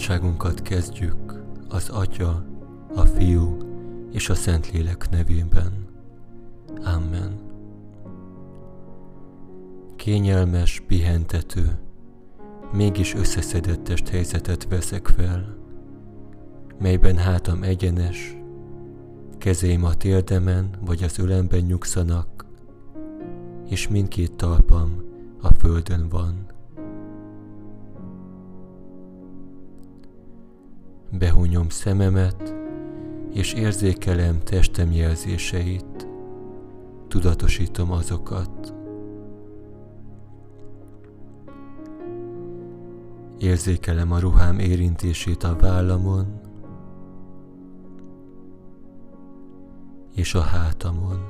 Imádságunkat kezdjük az Atya, a Fiú és a Szentlélek nevében. Amen. Kényelmes, pihentető, mégis összeszedett test helyzetet veszek fel, melyben hátam egyenes, kezéim a térdemen vagy az ölemben nyugszanak, és mindkét talpam a földön van. Behunyom szememet, és érzékelem testem jelzéseit, tudatosítom azokat. Érzékelem a ruhám érintését a vállamon és a hátamon.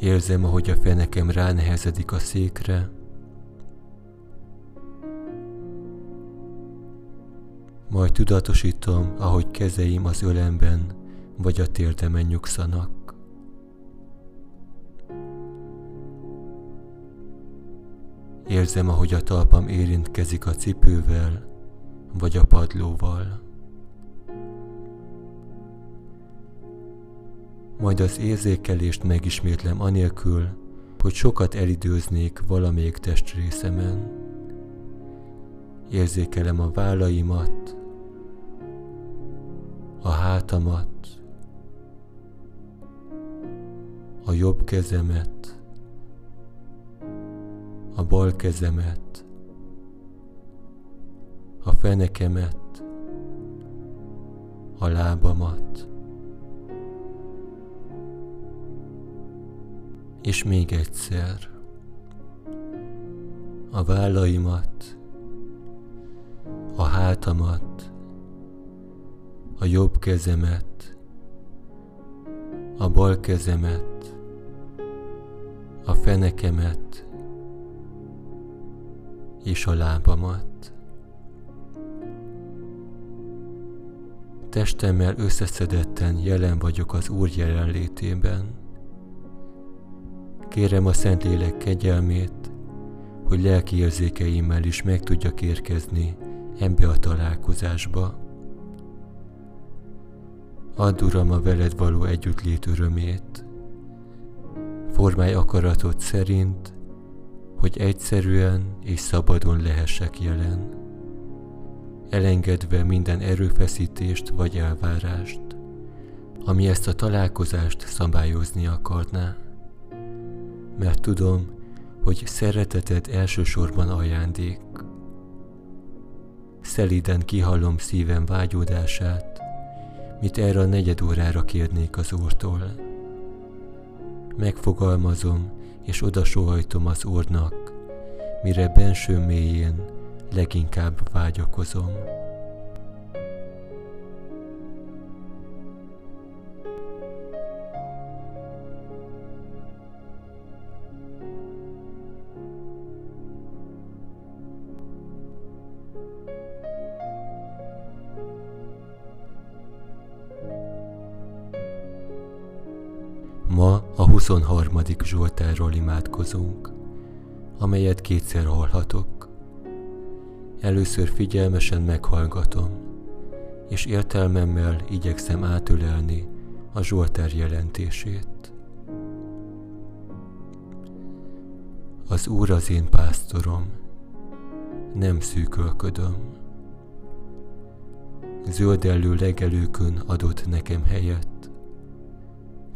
Érzem, ahogy a fenekem ránehezedik a székre, majd tudatosítom, ahogy kezeim az ölemben vagy a térdemen nyugszanak. Érzem, ahogy a talpam érintkezik a cipővel vagy a padlóval. Majd az érzékelést megismétlem anélkül, hogy sokat elidőznék valamelyik testrészemen. Érzékelem a vállaimat, a hátamat, a jobb kezemet, a bal kezemet, a fenekemet, a lábamat. És még egyszer a vállaimat, a hátamat, a jobb kezemet, a bal kezemet, a fenekemet és a lábamat. Testemmel összeszedetten jelen vagyok az Úr jelenlétében. Kérem a Szentlélek kegyelmét, hogy lelki érzékeimmel is meg tudjak érkezni ebbe a találkozásba. Add Uram a veled való együttlét örömét. Formálj akaratot szerint, hogy egyszerűen és szabadon lehessek jelen, elengedve minden erőfeszítést vagy elvárást, ami ezt a találkozást szabályozni akarná. Mert tudom, hogy szereteted elsősorban ajándék. Szeliden kihallom szívem vágyódását, mit erre a negyed órára kérnék az Úrtól. Megfogalmazom és odasóhajtom az Úrnak, mire benső mélyén leginkább vágyakozom. A 23. Zsoltárról imádkozunk, amelyet kétszer hallhatok. Először figyelmesen meghallgatom, és értelmemmel igyekszem átölelni a Zsoltár jelentését. Az Úr az én pásztorom, nem szűkölködöm. Zöldellő legelőkön adott nekem helyet,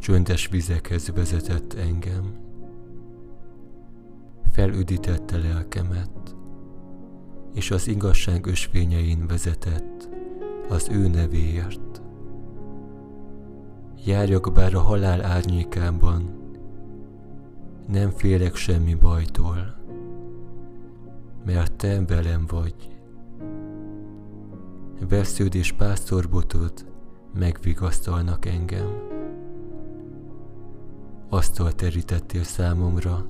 csöndes vizekhez vezetett engem. Felüdítette lelkemet, és az igazság ösvényein vezetett az ő nevéért. Járjak bár a halál árnyékában, nem félek semmi bajtól, mert te velem vagy. Vesződ és pásztorbotod megvigasztalnak engem asztal terítettél számomra,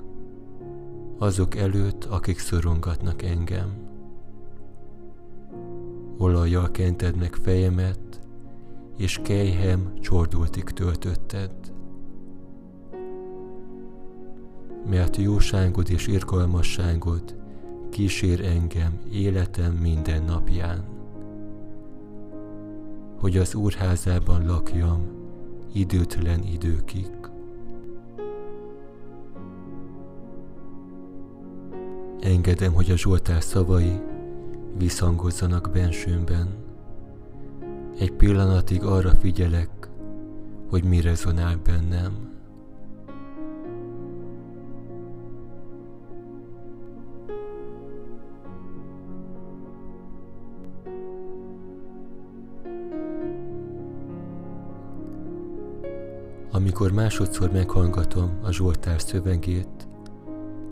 azok előtt, akik szorongatnak engem. Olajjal kented meg fejemet, és kejhem csordultig töltötted. Mert jóságod és irgalmasságod kísér engem életem minden napján. Hogy az úrházában lakjam időtlen időkig. Engedem, hogy a Zsoltár szavai visszhangozzanak bensőmben. Egy pillanatig arra figyelek, hogy mi rezonál bennem. Amikor másodszor meghallgatom a Zsoltár szövegét,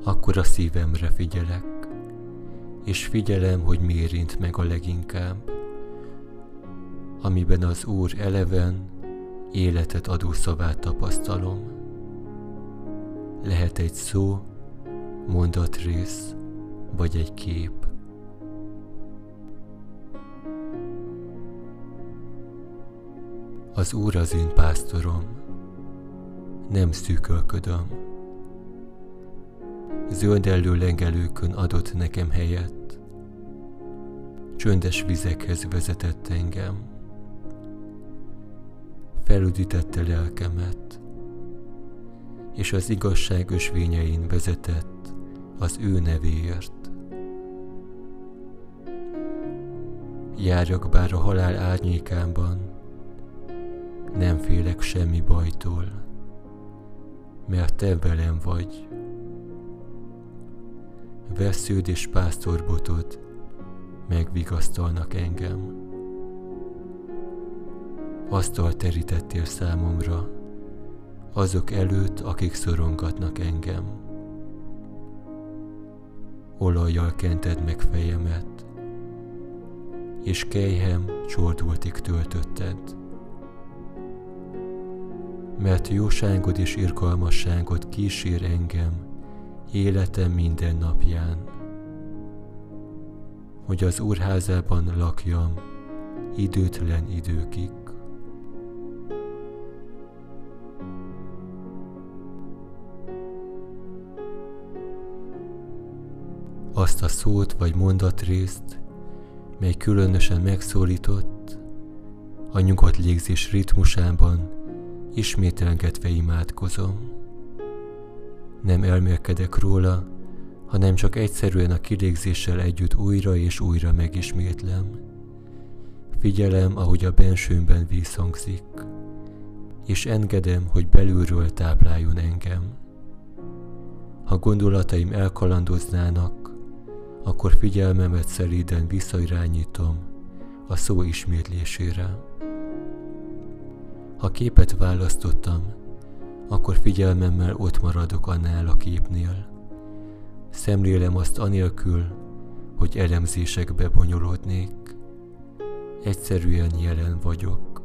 akkor a szívemre figyelek, és figyelem, hogy mi érint meg a leginkább, amiben az Úr eleven, életet adó szavát tapasztalom. Lehet egy szó, mondatrész, vagy egy kép. Az Úr az én pásztorom, nem szűkölködöm. Zöldellő lengelőkön adott nekem helyet, csöndes vizekhez vezetett engem. Felüdítette lelkemet, és az igazság ösvényein vezetett az ő nevéért. Járjak bár a halál árnyékában, nem félek semmi bajtól mert te velem vagy. Vesződ és pásztorbotod megvigasztalnak engem. Asztal terítettél számomra, azok előtt, akik szorongatnak engem. Olajjal kented meg fejemet, és kejhem csordultig töltötted mert jóságod és irgalmasságod kísér engem életem minden napján, hogy az úrházában lakjam időtlen időkig. Azt a szót vagy mondatrészt, mely különösen megszólított, a nyugodt légzés ritmusában ismételgetve imádkozom. Nem elmélkedek róla, hanem csak egyszerűen a kilégzéssel együtt újra és újra megismétlem. Figyelem, ahogy a bensőmben vízhangzik, és engedem, hogy belülről tápláljon engem. Ha gondolataim elkalandoznának, akkor figyelmemet szelíden visszairányítom a szó ismétlésére. Ha képet választottam, akkor figyelmemmel ott maradok annál a képnél. Szemlélem azt anélkül, hogy elemzésekbe bonyolódnék. Egyszerűen jelen vagyok.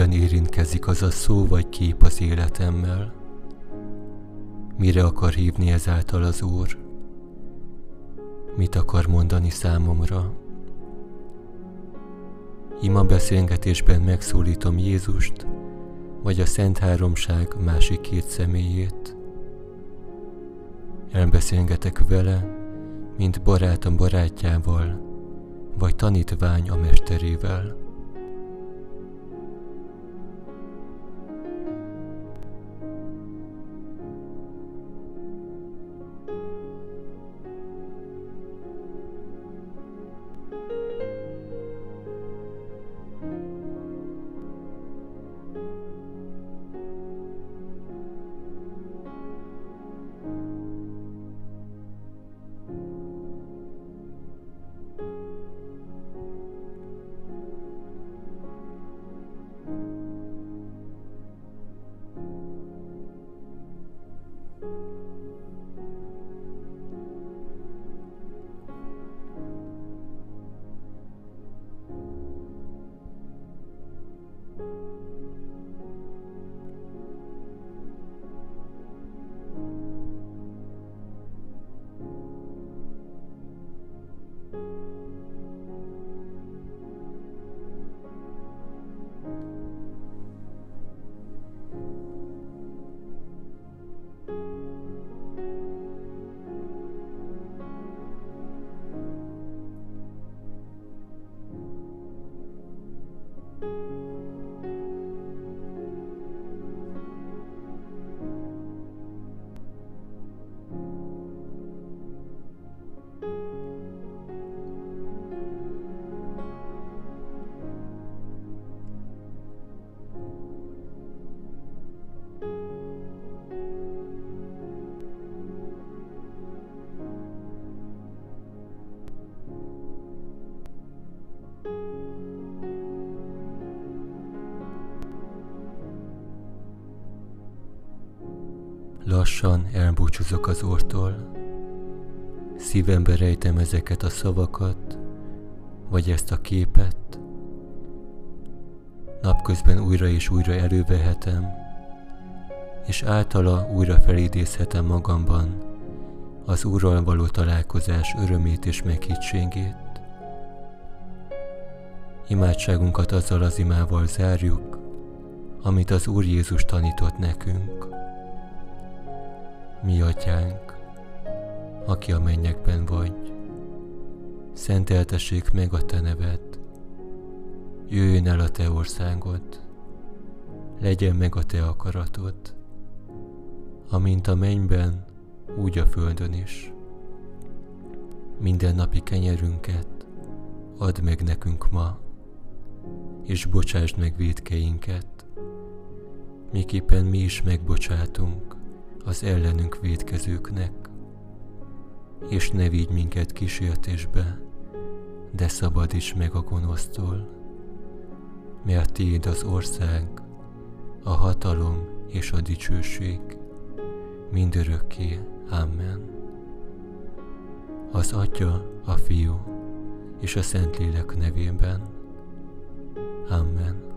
Hogyan érintkezik az a szó vagy kép az életemmel. Mire akar hívni ezáltal az Úr? Mit akar mondani számomra? Ima beszélgetésben megszólítom Jézust, vagy a Szent Háromság másik két személyét. Elbeszélgetek vele, mint barátom barátjával, vagy tanítvány a mesterével. Lassan elbúcsúzok az Úrtól. Szívembe rejtem ezeket a szavakat, vagy ezt a képet. Napközben újra és újra elővehetem, és általa újra felidézhetem magamban az Úrral való találkozás örömét és meghittségét. Imádságunkat azzal az imával zárjuk, amit az Úr Jézus tanított nekünk. Mi atyánk, aki a mennyekben vagy, szenteltessék meg a te neved, jöjjön el a te országod, legyen meg a te akaratod, amint a mennyben, úgy a földön is. Minden napi kenyerünket add meg nekünk ma, és bocsásd meg védkeinket, miképpen mi is megbocsátunk az ellenünk védkezőknek, és ne vigy minket kísértésbe, de szabadíts meg a gonosztól, mert Tiéd az ország, a hatalom és a dicsőség, mindörökké. Amen. Az Atya, a Fiú és a Szentlélek nevében. Amen.